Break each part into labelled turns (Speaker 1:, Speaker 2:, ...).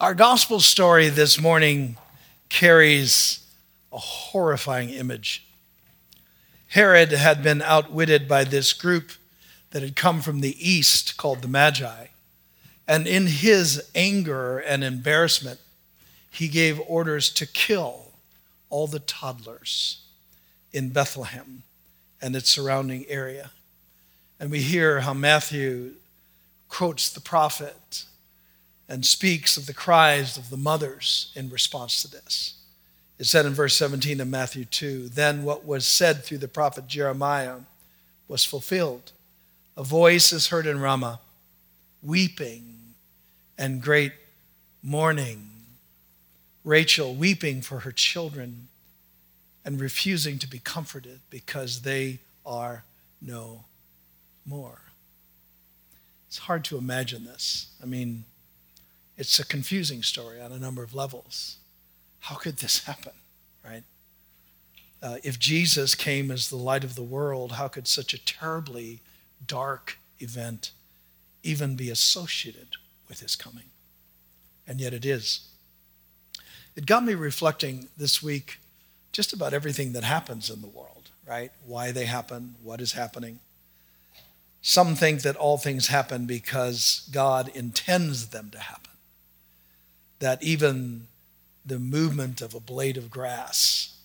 Speaker 1: Our gospel story this morning carries a horrifying image. Herod had been outwitted by this group that had come from the east called the Magi. And in his anger and embarrassment, he gave orders to kill all the toddlers in Bethlehem and its surrounding area. And we hear how Matthew quotes the prophet and speaks of the cries of the mothers in response to this. It said in verse 17 of Matthew 2 Then what was said through the prophet Jeremiah was fulfilled. A voice is heard in Ramah, weeping and great mourning. Rachel weeping for her children and refusing to be comforted because they are no more. It's hard to imagine this. I mean, it's a confusing story on a number of levels. How could this happen, right? Uh, if Jesus came as the light of the world, how could such a terribly dark event even be associated with his coming? And yet it is. It got me reflecting this week just about everything that happens in the world, right? Why they happen, what is happening. Some think that all things happen because God intends them to happen that even the movement of a blade of grass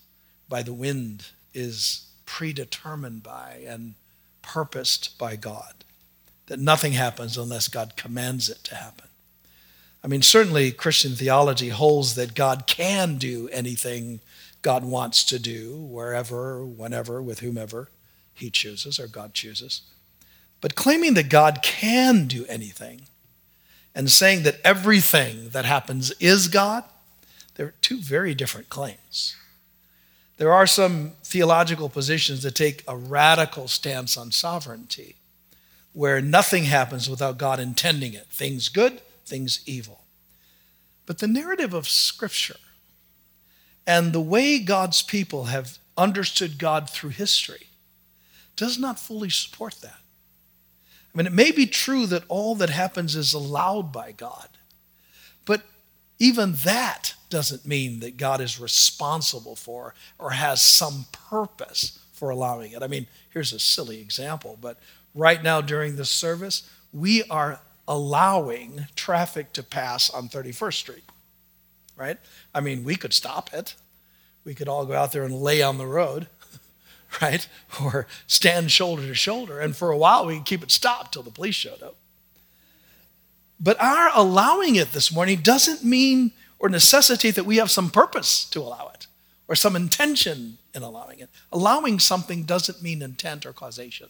Speaker 1: by the wind is predetermined by and purposed by God. That nothing happens unless God commands it to happen. I mean, certainly Christian theology holds that God can do anything God wants to do, wherever, whenever, with whomever he chooses or God chooses. But claiming that God can do anything and saying that everything that happens is God, they're two very different claims. There are some theological positions that take a radical stance on sovereignty, where nothing happens without God intending it things good, things evil. But the narrative of Scripture and the way God's people have understood God through history does not fully support that. I mean, it may be true that all that happens is allowed by God, but even that doesn't mean that God is responsible for or has some purpose for allowing it. I mean, here's a silly example, but right now during this service, we are allowing traffic to pass on 31st Street, right? I mean, we could stop it. We could all go out there and lay on the road, right? Or stand shoulder to shoulder. And for a while, we could keep it stopped till the police showed up. But our allowing it this morning doesn't mean or necessitate that we have some purpose to allow it or some intention in allowing it. Allowing something doesn't mean intent or causation.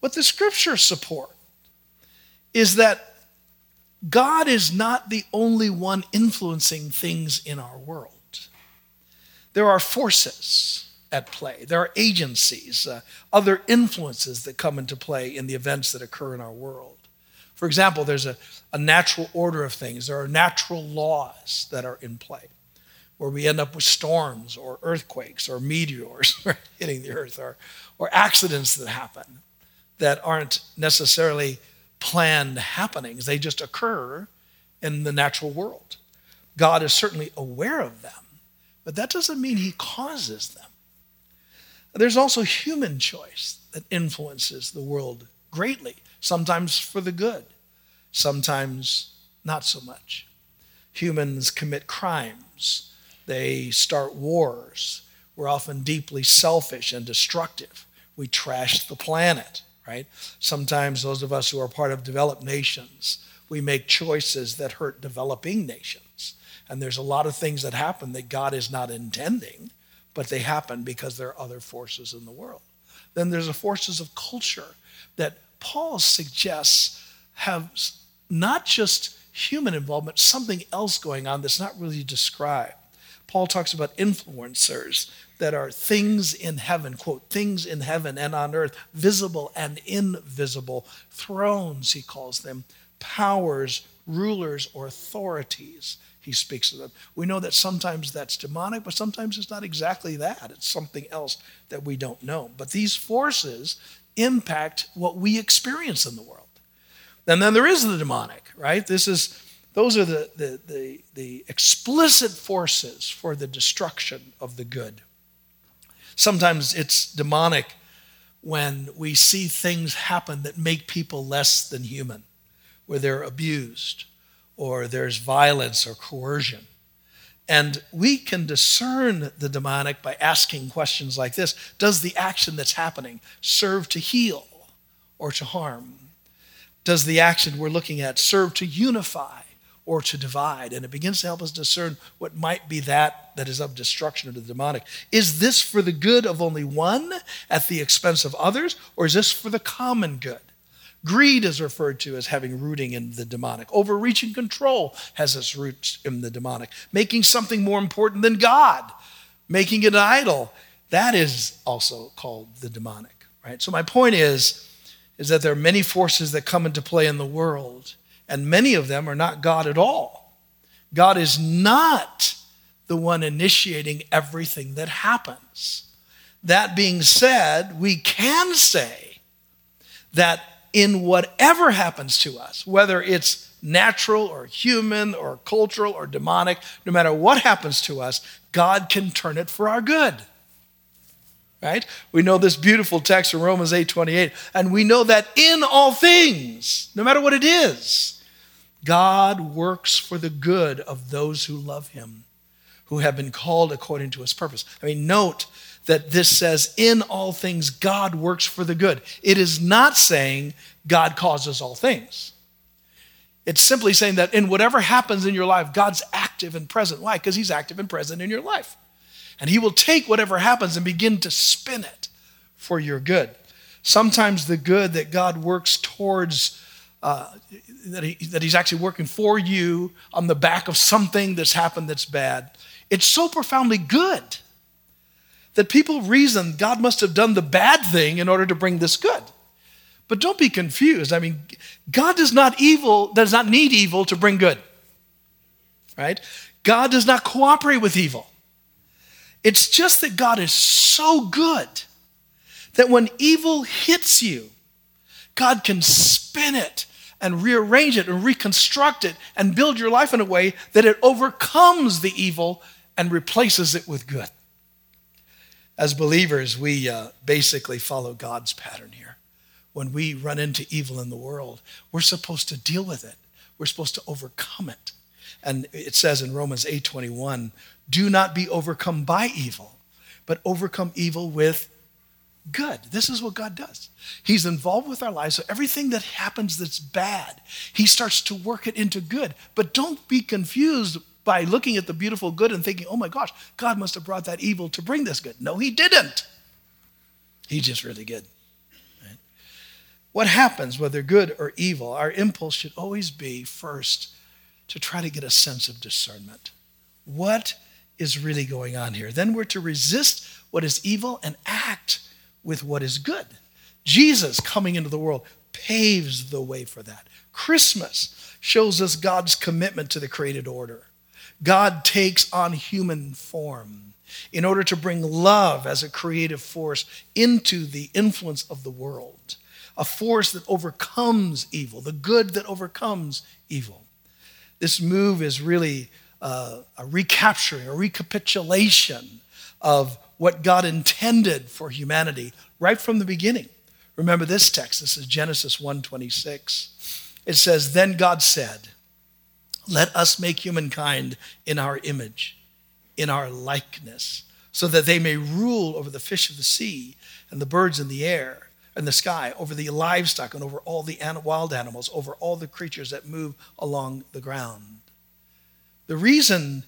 Speaker 1: What the scriptures support is that God is not the only one influencing things in our world. There are forces at play. There are agencies, uh, other influences that come into play in the events that occur in our world. For example, there's a, a natural order of things, there are natural laws that are in play where we end up with storms or earthquakes or meteors hitting the earth or, or accidents that happen that aren't necessarily planned happenings, they just occur in the natural world. God is certainly aware of them, but that doesn't mean He causes them. There's also human choice that influences the world greatly, sometimes for the good, sometimes not so much. Humans commit crimes, they start wars. We're often deeply selfish and destructive. We trash the planet, right? Sometimes those of us who are part of developed nations, we make choices that hurt developing nations. And there's a lot of things that happen that God is not intending but they happen because there are other forces in the world. Then there's the forces of culture that Paul suggests have not just human involvement, something else going on that's not really described. Paul talks about influencers that are things in heaven, quote, things in heaven and on earth, visible and invisible, thrones, he calls them, powers, rulers, or authorities he speaks of them. We know that sometimes that's demonic, but sometimes it's not exactly that. It's something else that we don't know. But these forces impact what we experience in the world. And then there is the demonic, right? This is Those are the, the, the, the explicit forces for the destruction of the good. Sometimes it's demonic when we see things happen that make people less than human, where they're abused or there's violence or coercion. And we can discern the demonic by asking questions like this Does the action that's happening serve to heal or to harm? Does the action we're looking at serve to unify or to divide? And it begins to help us discern what might be that that is of destruction of the demonic. Is this for the good of only one at the expense of others, or is this for the common good? Greed is referred to as having rooting in the demonic. Overreaching control has its roots in the demonic. Making something more important than God, making it an idol, that is also called the demonic, right? So my point is, is that there are many forces that come into play in the world, and many of them are not God at all. God is not the one initiating everything that happens. That being said, we can say that in whatever happens to us, whether it's natural or human or cultural or demonic, no matter what happens to us, God can turn it for our good. Right? We know this beautiful text in Romans 8:28, and we know that in all things, no matter what it is, God works for the good of those who love him, who have been called according to his purpose. I mean, note that this says, in all things, God works for the good. It is not saying God causes all things. It's simply saying that in whatever happens in your life, God's active and present. Why? Because He's active and present in your life. And He will take whatever happens and begin to spin it for your good. Sometimes the good that God works towards, uh, that, he, that He's actually working for you on the back of something that's happened that's bad, it's so profoundly good that people reason God must have done the bad thing in order to bring this good. But don't be confused. I mean, God does not evil does not need evil to bring good. Right? God does not cooperate with evil. It's just that God is so good that when evil hits you, God can spin it and rearrange it and reconstruct it and build your life in a way that it overcomes the evil and replaces it with good as believers, we uh, basically follow God's pattern here. When we run into evil in the world, we're supposed to deal with it. We're supposed to overcome it. And it says in Romans 8:21, "Do not be overcome by evil, but overcome evil with good." This is what God does. He's involved with our lives, so everything that happens that's bad, he starts to work it into good. But don't be confused by looking at the beautiful good and thinking, oh my gosh, God must have brought that evil to bring this good. No, he didn't. He's just really good. Right? What happens, whether good or evil, our impulse should always be first to try to get a sense of discernment. What is really going on here? Then we're to resist what is evil and act with what is good. Jesus coming into the world paves the way for that. Christmas shows us God's commitment to the created order. God takes on human form in order to bring love as a creative force into the influence of the world, a force that overcomes evil, the good that overcomes evil. This move is really uh, a recapturing, a recapitulation of what God intended for humanity right from the beginning. Remember this text. This is Genesis 1:26. It says, "Then God said, let us make humankind in our image, in our likeness, so that they may rule over the fish of the sea and the birds in the air and the sky, over the livestock and over all the wild animals, over all the creatures that move along the ground. The reason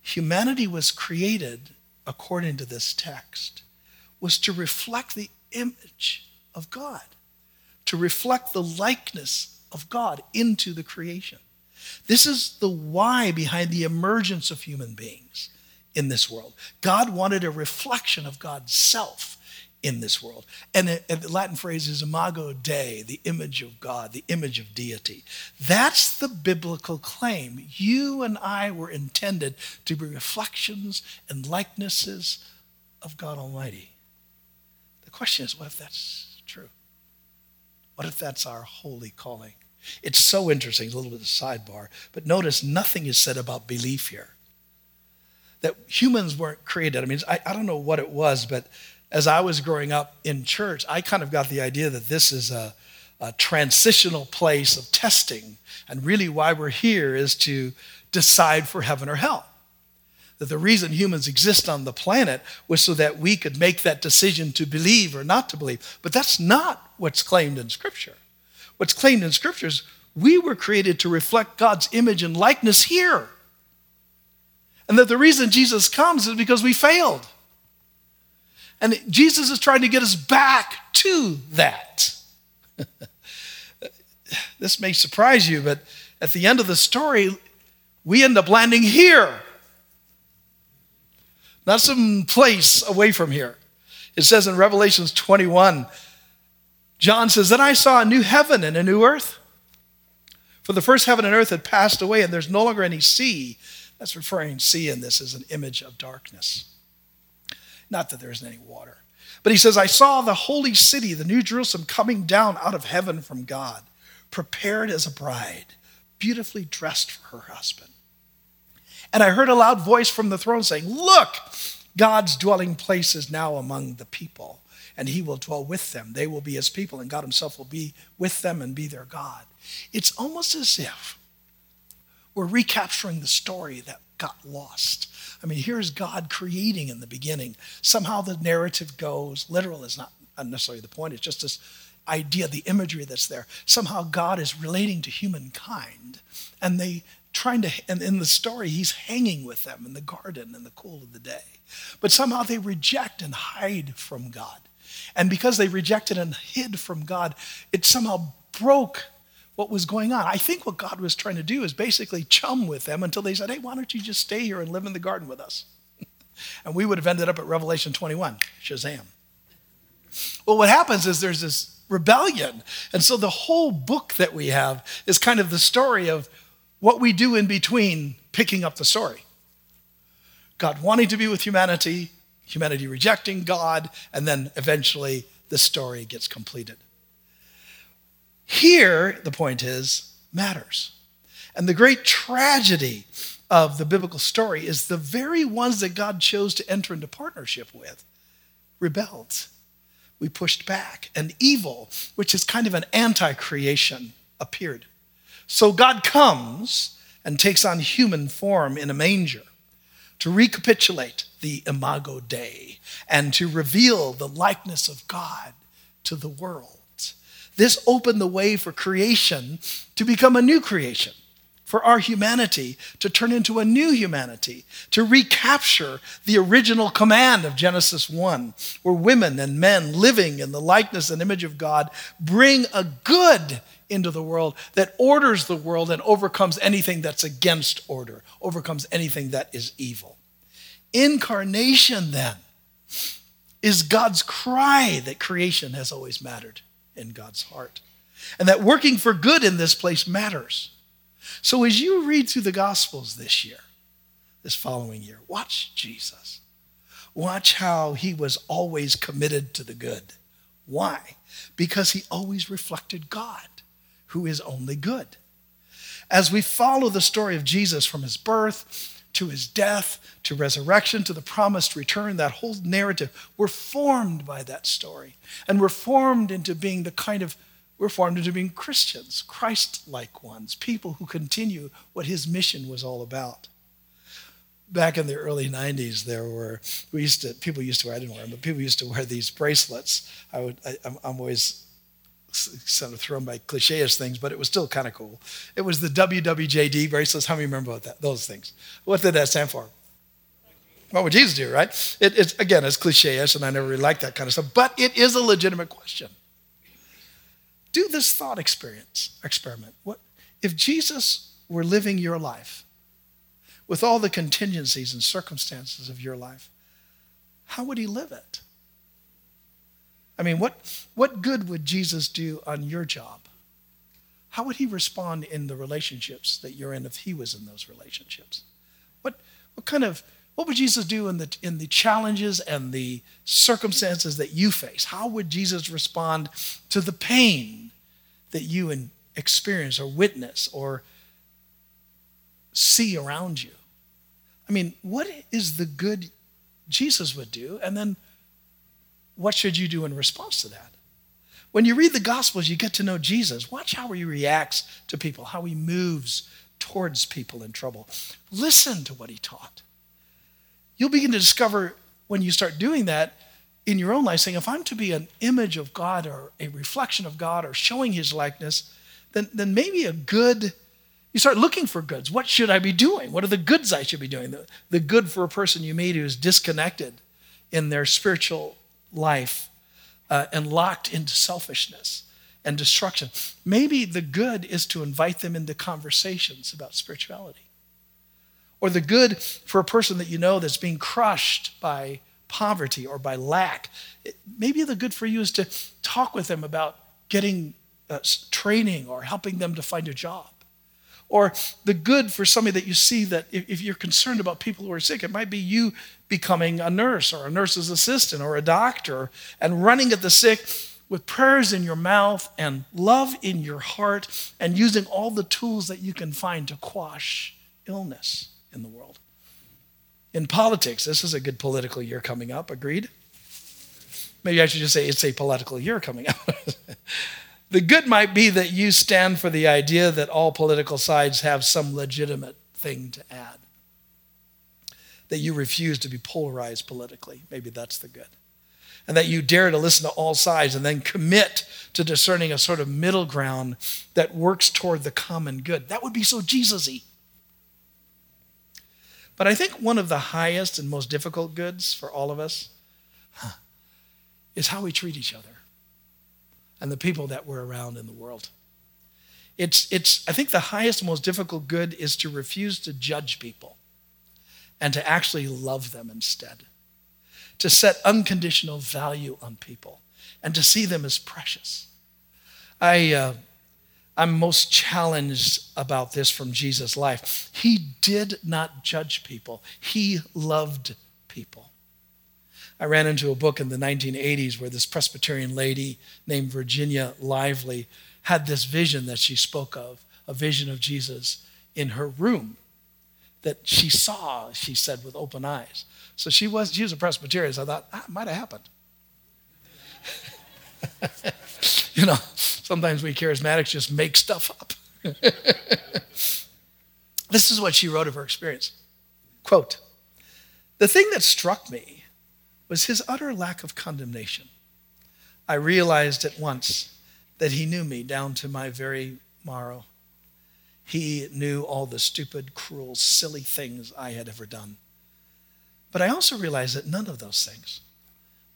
Speaker 1: humanity was created, according to this text, was to reflect the image of God, to reflect the likeness of God into the creation. This is the why behind the emergence of human beings in this world. God wanted a reflection of God's self in this world. And the, Latin phrase is imago Dei, the image of God, the image of deity. That's the biblical claim. You and I were intended to be reflections and likenesses of God Almighty. The question is what if that's true? What if that's our holy calling? It's so interesting, a little bit of sidebar, but notice nothing is said about belief here. That humans weren't created. I mean, I, I don't know what it was, but as I was growing up in church, I kind of got the idea that this is a, a transitional place of testing. And really, why we're here is to decide for heaven or hell. That the reason humans exist on the planet was so that we could make that decision to believe or not to believe. But that's not what's claimed in Scripture. What's claimed in scriptures, we were created to reflect God's image and likeness here. And that the reason Jesus comes is because we failed. And Jesus is trying to get us back to that. this may surprise you, but at the end of the story, we end up landing here, not some place away from here. It says in Revelations 21, John says, Then I saw a new heaven and a new earth. For the first heaven and earth had passed away, and there's no longer any sea. That's referring sea in this as an image of darkness. Not that there isn't any water. But he says, I saw the holy city, the New Jerusalem, coming down out of heaven from God, prepared as a bride, beautifully dressed for her husband. And I heard a loud voice from the throne saying, Look, God's dwelling place is now among the people, and he will dwell with them. They will be his people, and God himself will be with them and be their God. It's almost as if we're recapturing the story that got lost. I mean, here's God creating in the beginning. Somehow the narrative goes, literal is not necessarily the point, it's just this idea, the imagery that's there. Somehow God is relating to humankind, and they trying to, and in the story, he's hanging with them in the garden in the cool of the day. But somehow they reject and hide from God. And because they rejected and hid from God, it somehow broke what was going on. I think what God was trying to do is basically chum with them until they said, hey, why don't you just stay here and live in the garden with us? and we would have ended up at Revelation 21, Shazam. Well, what happens is there's this rebellion. And so the whole book that we have is kind of the story of what we do in between picking up the story. God wanting to be with humanity, humanity rejecting God, and then eventually the story gets completed. Here, the point is, matters. And the great tragedy of the biblical story is the very ones that God chose to enter into partnership with rebelled. We pushed back, and evil, which is kind of an anti creation, appeared. So God comes and takes on human form in a manger to recapitulate the imago Dei and to reveal the likeness of God to the world. This opened the way for creation to become a new creation, for our humanity to turn into a new humanity, to recapture the original command of Genesis 1, where women and men living in the likeness and image of God bring a good into the world that orders the world and overcomes anything that's against order, overcomes anything that is evil. Incarnation, then, is God's cry that creation has always mattered in God's heart. And that working for good in this place matters. So as you read through the Gospels this year, this following year, watch Jesus. Watch how he was always committed to the good. Why? Because he always reflected God, who is only good. As we follow the story of Jesus from his birth to his death, to resurrection, to the promised return, that whole narrative, we're formed by that story. And we're formed into being the kind of, we're formed into being Christians, Christ like ones, people who continue what his mission was all about. Back in the early 90s, there were, we used to, people used to wear, I didn't wear them, but people used to wear these bracelets. I would, I, I'm always sort of thrown by cliche-ish things, but it was still kind of cool. It was the WWJD bracelets. How many remember about that? Those things. What did that stand for? What would Jesus do, right? It, it's again, it's cliche-ish, and I never really liked that kind of stuff. But it is a legitimate question. Do this thought experience experiment. What if Jesus were living your life with all the contingencies and circumstances of your life? How would he live it? I mean, what, what good would Jesus do on your job? How would he respond in the relationships that you're in if he was in those relationships? What, what kind of, what would Jesus do in the, in the challenges and the circumstances that you face? How would Jesus respond to the pain that you experience or witness or see around you. I mean, what is the good Jesus would do? And then what should you do in response to that? When you read the Gospels, you get to know Jesus. Watch how he reacts to people, how he moves towards people in trouble. Listen to what he taught. You'll begin to discover when you start doing that in your own life, saying, if I'm to be an image of God or a reflection of God or showing his likeness, then, then maybe a good, you start looking for goods. What should I be doing? What are the goods I should be doing? The, the good for a person you meet who's disconnected in their spiritual life uh, and locked into selfishness and destruction. Maybe the good is to invite them into conversations about spirituality. Or the good for a person that you know that's being crushed by poverty or by lack. Maybe the good for you is to talk with them about getting uh, training or helping them to find a job. Or the good for somebody that you see that if, you're concerned about people who are sick, it might be you becoming a nurse or a nurse's assistant or a doctor and running at the sick with prayers in your mouth and love in your heart and using all the tools that you can find to quash illness in the world. In politics, this is a good political year coming up, agreed? Maybe I should just say it's a political year coming up. The good might be that you stand for the idea that all political sides have some legitimate thing to add. That you refuse to be polarized politically. Maybe that's the good. And that you dare to listen to all sides and then commit to discerning a sort of middle ground that works toward the common good. That would be so Jesus y. But I think one of the highest and most difficult goods for all of us huh, is how we treat each other and the people that we're around in the world. It's, it's, I think the highest, most difficult good is to refuse to judge people and to actually love them instead, to set unconditional value on people and to see them as precious. I, uh, I'm most challenged about this from Jesus' life. He did not judge people, he loved people. I ran into a book in the 1980s where this Presbyterian lady named Virginia Lively had this vision that she spoke of, a vision of Jesus in her room that she saw, she said, with open eyes. So she was, she was a Presbyterian, so I thought, ah, might have happened. you know, sometimes we charismatics just make stuff up. this is what she wrote of her experience. Quote, the thing that struck me was his utter lack of condemnation. I realized at once that he knew me down to my very marrow. He knew all the stupid, cruel, silly things I had ever done. But I also realized that none of those things,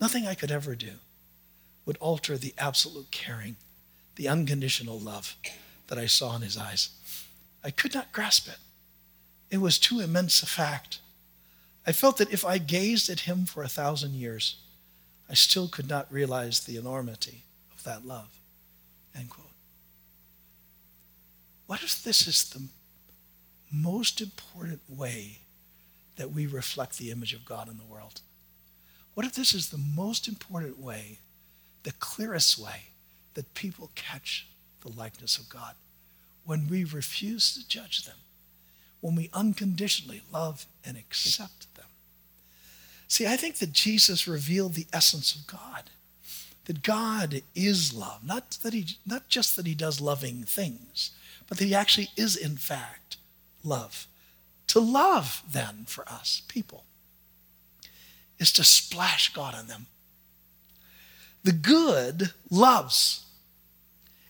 Speaker 1: nothing I could ever do, would alter the absolute caring, the unconditional love that I saw in his eyes. I could not grasp it. It was too immense a fact. I felt that if I gazed at him for a thousand years, I still could not realize the enormity of that love. End quote. What if this is the most important way that we reflect the image of God in the world? What if this is the most important way, the clearest way that people catch the likeness of God? When we refuse to judge them, when we unconditionally love and accept See, I think that Jesus revealed the essence of God. That God is love. Not, that he, not just that he does loving things, but that he actually is, in fact, love. To love, then, for us, people, is to splash God on them. The good loves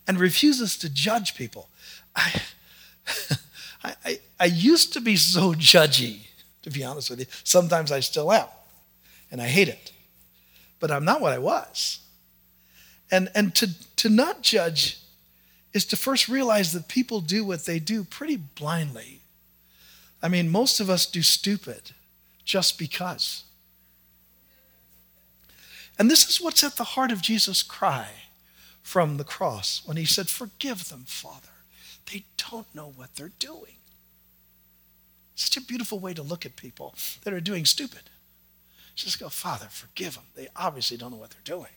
Speaker 1: and refuses to judge people. I, I, I, used to be so judgy, to be honest with you. Sometimes I still am and I hate it. But I'm not what I was. And, and to, to not judge is to first realize that people do what they do pretty blindly. I mean, most of us do stupid just because. And this is what's at the heart of Jesus' cry from the cross when he said, Forgive them, Father. They don't know what they're doing. Such a beautiful way to look at people that are doing stupid. Just go, Father, forgive them. They obviously don't know what they're doing.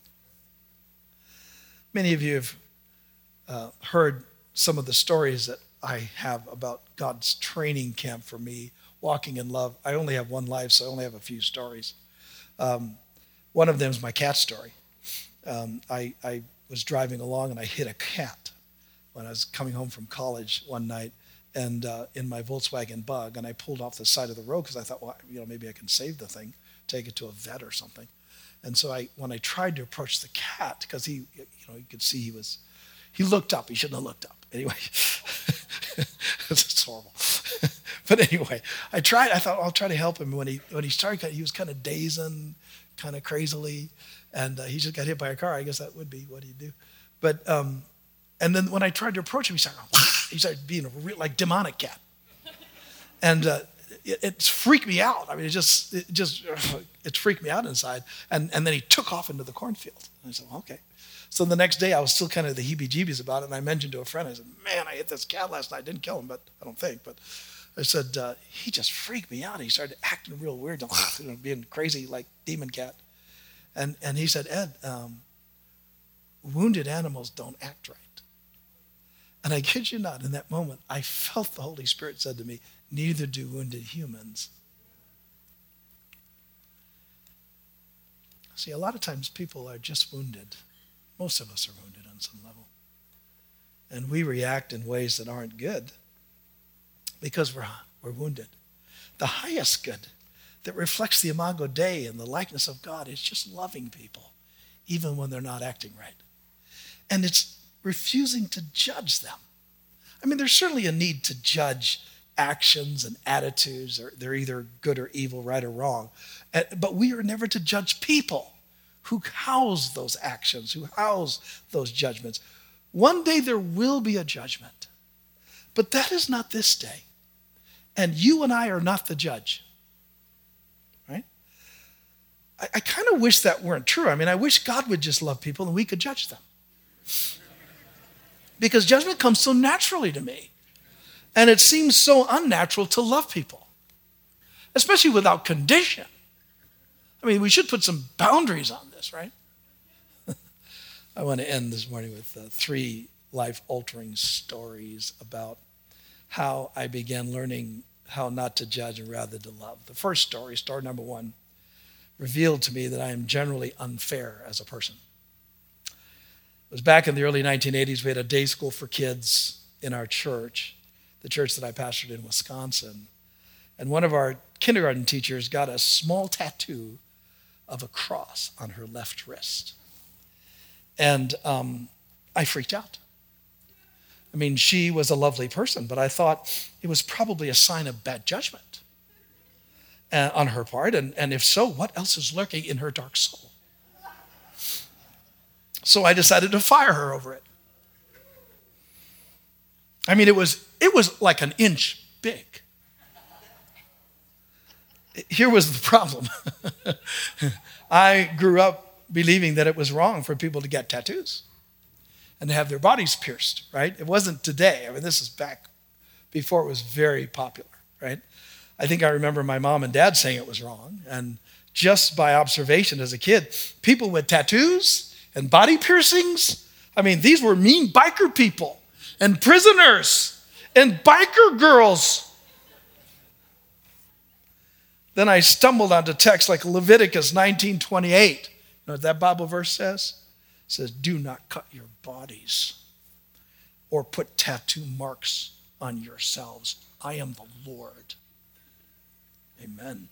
Speaker 1: Many of you have uh, heard some of the stories that I have about God's training camp for me, walking in love. I only have one life, so I only have a few stories. Um, one of them is my cat story. Um, I, I was driving along and I hit a cat when I was coming home from college one night and uh, in my Volkswagen Bug, and I pulled off the side of the road because I thought, well, you know, maybe I can save the thing, take it to a vet or something. And so I, when I tried to approach the cat, because he, you know, you could see he was, he looked up. He shouldn't have looked up. Anyway, it's horrible. but anyway, I tried. I thought I'll try to help him. When he when he started, he was kind of dazing, kind of crazily, and uh, he just got hit by a car. I guess that would be what he'd do. But um, and then when I tried to approach him, he started he started being a real, like demonic cat, and uh, it, freaked me out. I mean, it just it just it freaked me out inside. And and then he took off into the cornfield. And I said, well, okay. So the next day, I was still kind of the heebie-jeebies about it, and I mentioned to a friend, I said, "Man, I hit this cat last night. I didn't kill him, but I don't think, but." I said, uh, he just freaked me out. He started acting real weird, you know, being crazy like demon cat. And, and he said, Ed, um, wounded animals don't act right. And I kid you not, in that moment, I felt the Holy Spirit said to me, Neither do wounded humans. See, a lot of times people are just wounded. Most of us are wounded on some level. And we react in ways that aren't good because we're, we're wounded. The highest good that reflects the Imago Dei and the likeness of God is just loving people, even when they're not acting right. And it's refusing to judge them. I mean, there's certainly a need to judge actions and attitudes, or they're either good or evil, right or wrong. Uh, but we are never to judge people who house those actions, who house those judgments. One day there will be a judgment, but that is not this day. And you and I are not the judge. Right? I kind of wish that weren't true. I mean, I wish God would just love people and we could judge them because judgment comes so naturally to me. And it seems so unnatural to love people, especially without condition. I mean, we should put some boundaries on this, right? I want to end this morning with uh, three life altering stories about how I began learning how not to judge and rather to love. The first story, story number one, revealed to me that I am generally unfair as a person. It was back in the early 1980s. We had a day school for kids in our church, the church that I pastored in Wisconsin. And one of our kindergarten teachers got a small tattoo of a cross on her left wrist. And um, I freaked out. I mean, she was a lovely person, but I thought it was probably a sign of bad judgment uh, on her part. And, and if so, what else is lurking in her dark soul? So I decided to fire her over it. I mean, it was, it was like an inch big. Here was the problem I grew up believing that it was wrong for people to get tattoos and to have their bodies pierced, right? It wasn't today. I mean, this is back before it was very popular, right? I think I remember my mom and dad saying it was wrong. And just by observation as a kid, people with tattoos, and body piercings. I mean, these were mean biker people and prisoners and biker girls. Then I stumbled onto texts like Leviticus 19:28. You know what that Bible verse says? It says, "Do not cut your bodies or put tattoo marks on yourselves. I am the Lord." Amen.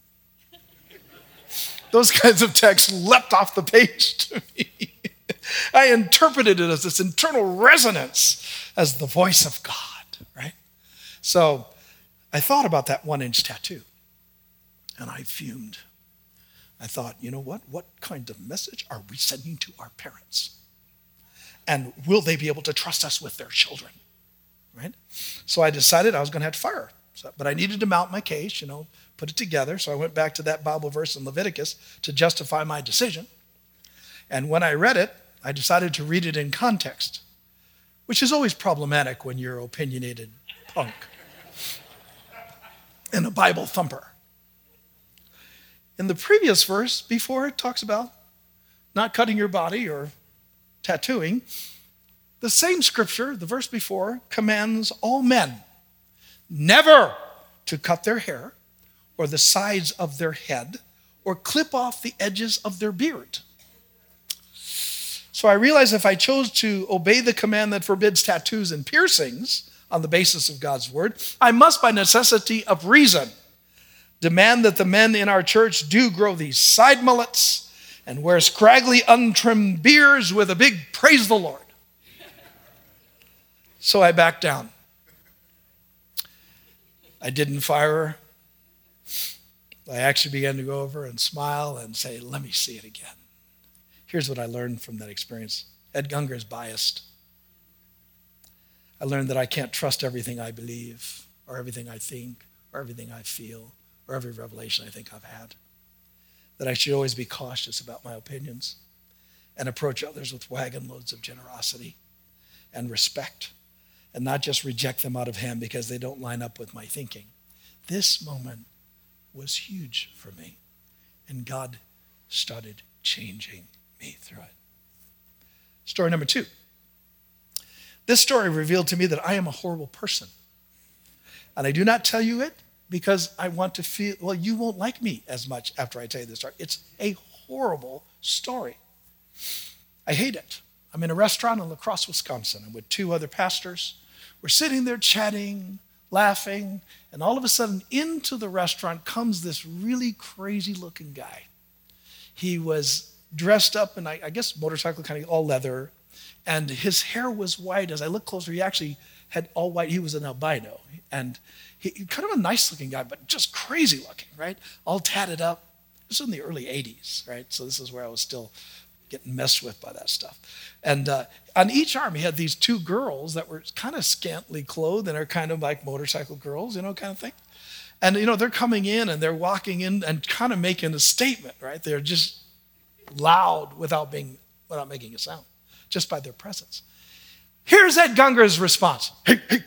Speaker 1: Those kinds of texts leapt off the page to me. I interpreted it as this internal resonance as the voice of God, right? So I thought about that one inch tattoo and I fumed. I thought, you know what? What kind of message are we sending to our parents? And will they be able to trust us with their children? Right? So I decided I was going to have to fire. So, but I needed to mount my case, you know, put it together. So I went back to that Bible verse in Leviticus to justify my decision. And when I read it, I decided to read it in context, which is always problematic when you're opinionated punk and a Bible thumper. In the previous verse, before it talks about not cutting your body or tattooing, the same scripture, the verse before, commands all men never to cut their hair or the sides of their head or clip off the edges of their beard. So I realized if I chose to obey the command that forbids tattoos and piercings on the basis of God's word, I must, by necessity of reason, demand that the men in our church do grow these side mullets and wear scraggly, untrimmed beards with a big praise the Lord. So I backed down. I didn't fire her. I actually began to go over and smile and say, Let me see it again. Here's what I learned from that experience Ed Gungor is biased. I learned that I can't trust everything I believe, or everything I think, or everything I feel, or every revelation I think I've had. That I should always be cautious about my opinions and approach others with wagon loads of generosity and respect and not just reject them out of hand because they don't line up with my thinking. This moment was huge for me, and God started changing me through it. Story number two. This story revealed to me that I am a horrible person. And I do not tell you it because I want to feel, well, you won't like me as much after I tell you this story. It's a horrible story. I hate it. I'm in a restaurant in La Crosse, Wisconsin. I'm with two other pastors. We're sitting there chatting, laughing, and all of a sudden into the restaurant comes this really crazy looking guy. He was dressed up in, I, guess, motorcycle kind of all leather, and his hair was white. As I looked closer, he actually had all white. He was an albino, and he kind of a nice looking guy, but just crazy looking, right? All tatted up. This was in the early 80s, right? So this is where I was still getting messed with by that stuff. And uh, on each arm, he had these two girls that were kind of scantily clothed and are kind of like motorcycle girls, you know, kind of thing. And, you know, they're coming in and they're walking in and kind of making a statement, right? They're just loud without being, without making a sound, just by their presence. Here's Ed Gungor's response. Hey, hey.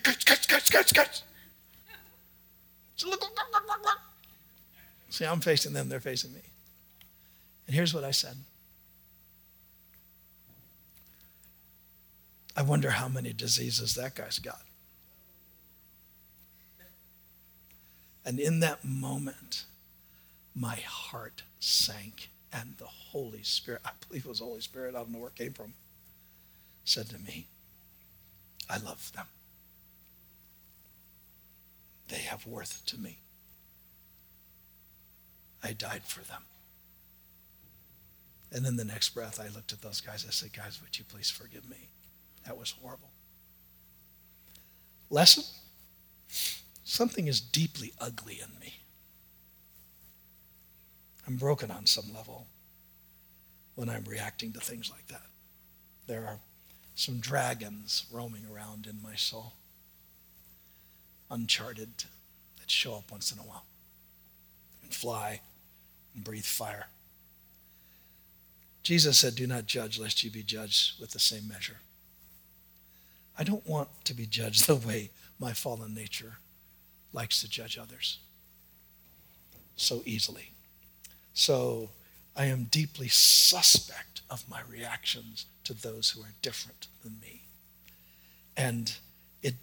Speaker 1: See, I'm facing them, they're facing me. And here's what I said. I wonder how many diseases that guy's got. And in that moment, my heart sank, and the Holy Spirit, I believe it was the Holy Spirit, I don't know where it came from, said to me, I love them. They have worth to me. I died for them. And then the next breath, I looked at those guys. I said, Guys, would you please forgive me? That was horrible. Lesson? Something is deeply ugly in me. I'm broken on some level when I'm reacting to things like that. There are some dragons roaming around in my soul, uncharted, that show up once in a while and fly and breathe fire. Jesus said, Do not judge, lest you be judged with the same measure. I don't want to be judged the way my fallen nature likes to judge others so easily. So I am deeply suspect of my reactions to those who are different than me. And it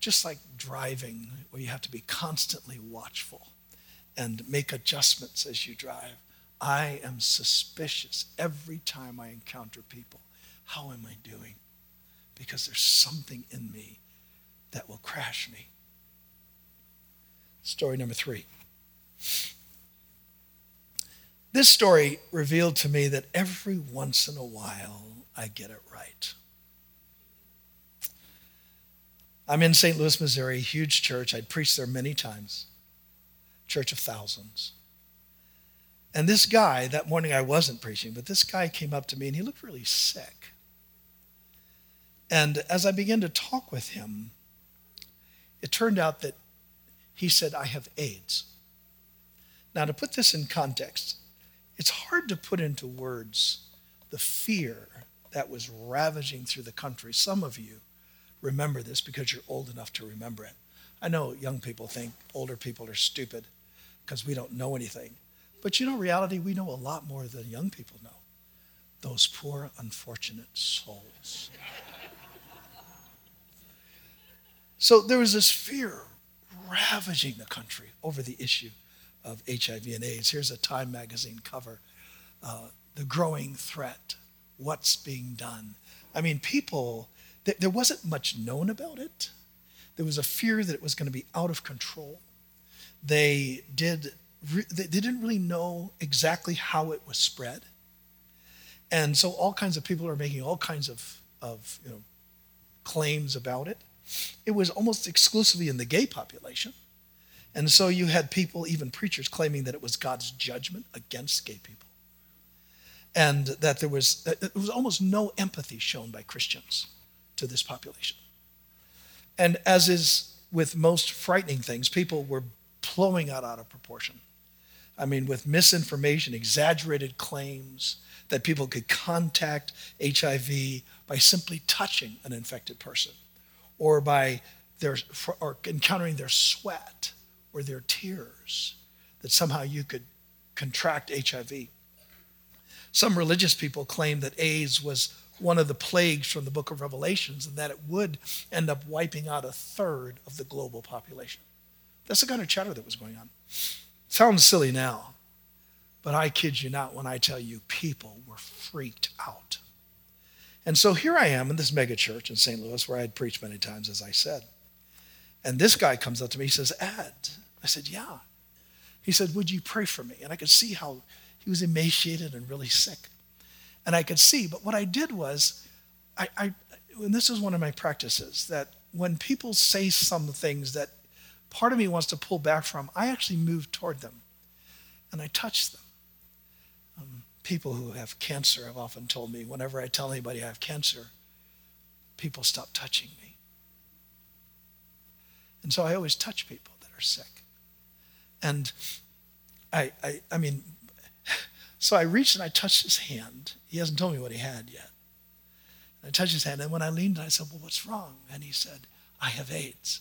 Speaker 1: just like driving, where you have to be constantly watchful and make adjustments as you drive. I am suspicious every time I encounter people. How am I doing? because there's something in me that will crash me. Story number three. This story revealed to me that every once in a while I get it right. I'm in St. Louis, Missouri, huge church. I'd preached there many times, church of thousands. And this guy, that morning I wasn't preaching, but this guy came up to me and he looked really sick. And as I began to talk with him, it turned out that he said, I have AIDS. Now, to put this in context, it's hard to put into words the fear that was ravaging through the country. Some of you remember this because you're old enough to remember it. I know young people think older people are stupid because we don't know anything. But you know, reality, we know a lot more than young people know. Those poor, unfortunate souls So there was this fear ravaging the country over the issue of HIV and AIDS. Here's a Time magazine cover uh, The Growing Threat, What's Being Done. I mean, people, th- there wasn't much known about it. There was a fear that it was going to be out of control. They, did, re- they didn't really know exactly how it was spread. And so all kinds of people are making all kinds of, of you know, claims about it. It was almost exclusively in the gay population. And so you had people, even preachers, claiming that it was God's judgment against gay people. And that there was, there was almost no empathy shown by Christians to this population. And as is with most frightening things, people were blowing out out of proportion. I mean, with misinformation, exaggerated claims that people could contact HIV by simply touching an infected person or by their, or encountering their sweat or their tears, that somehow you could contract HIV. Some religious people claim that AIDS was one of the plagues from the book of Revelations and that it would end up wiping out a third of the global population. That's the kind of chatter that was going on. Sounds silly now, but I kid you not when I tell you people were freaked out. And so here I am in this mega church in St. Louis where I had preached many times, as I said. And this guy comes up to me, he says, Ed. I said, Yeah. He said, Would you pray for me? And I could see how he was emaciated and really sick. And I could see, but what I did was, I, I and this is one of my practices, that when people say some things that part of me wants to pull back from, I actually move toward them and I touch them. Um, people who have cancer have often told me whenever I tell anybody I have cancer, people stop touching me. And so I always touch people that are sick. And I, I, I mean, so I reached and I touched his hand. He hasn't told me what he had yet. I touched his hand, and when I leaned, I said, Well, what's wrong? And he said, I have AIDS.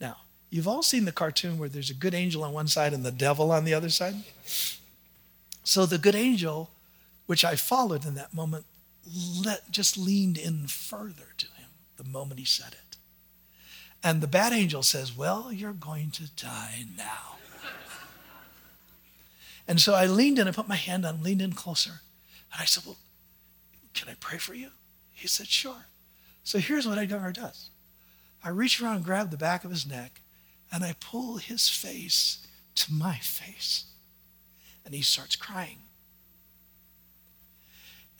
Speaker 1: Now, you've all seen the cartoon where there's a good angel on one side and the devil on the other side. So the good angel, which I followed in that moment, let, just leaned in further to him the moment he said it. And the bad angel says, Well, you're going to die now. and so I leaned in, I put my hand on, leaned in closer. And I said, Well, can I pray for you? He said, Sure. So here's what Edgar does I reach around grab the back of his neck, and I pull his face to my face. And he starts crying.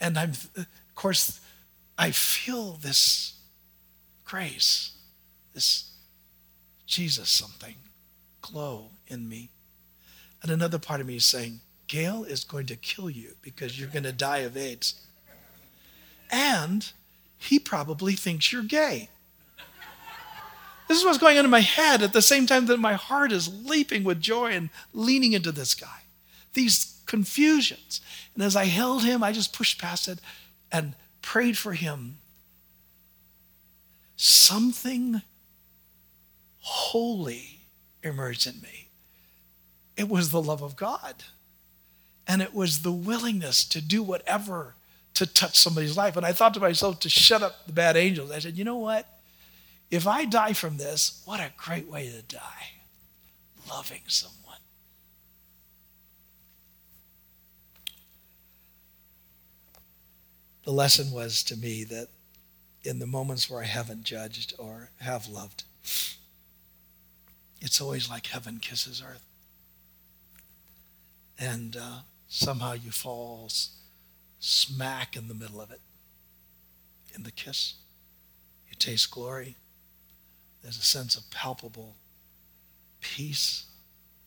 Speaker 1: And I'm, of course, I feel this grace this Jesus something glow in me. And another part of me is saying, Gail is going to kill you because you're going to die of AIDS. And he probably thinks you're gay. This is what's going on in my head at the same time that my heart is leaping with joy and leaning into this guy. These confusions. And as I held him, I just pushed past it and prayed for him. Something holy emerged in me. It was the love of God. And it was the willingness to do whatever to touch somebody's life. And I thought to myself to shut up the bad angels. I said, you know what? If I die from this, what a great way to die. Loving someone. The lesson was to me that in the moments where I haven't judged or have loved, it's always like heaven kisses earth. And uh, somehow you fall smack in the middle of it, in the kiss. You taste glory. There's a sense of palpable peace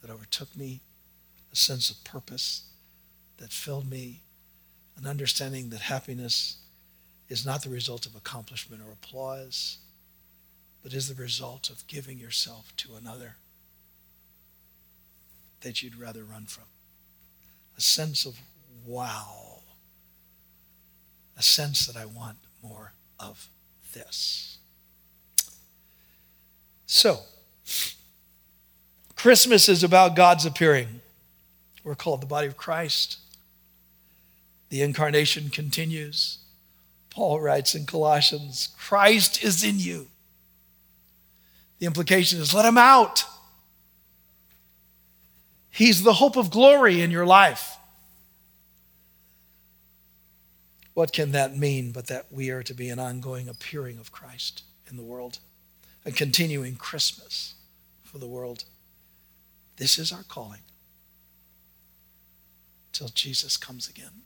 Speaker 1: that overtook me, a sense of purpose that filled me, an understanding that happiness is not the result of accomplishment or applause but is the result of giving yourself to another that you'd rather run from. A sense of wow. A sense that I want more of this. So, Christmas is about God's appearing. We're called the body of Christ. The incarnation continues. Paul writes in Colossians Christ is in you The implication is let him out. He's the hope of glory in your life. What can that mean but that we are to be an ongoing appearing of Christ in the world, a continuing Christmas for the world? This is our calling till Jesus comes again.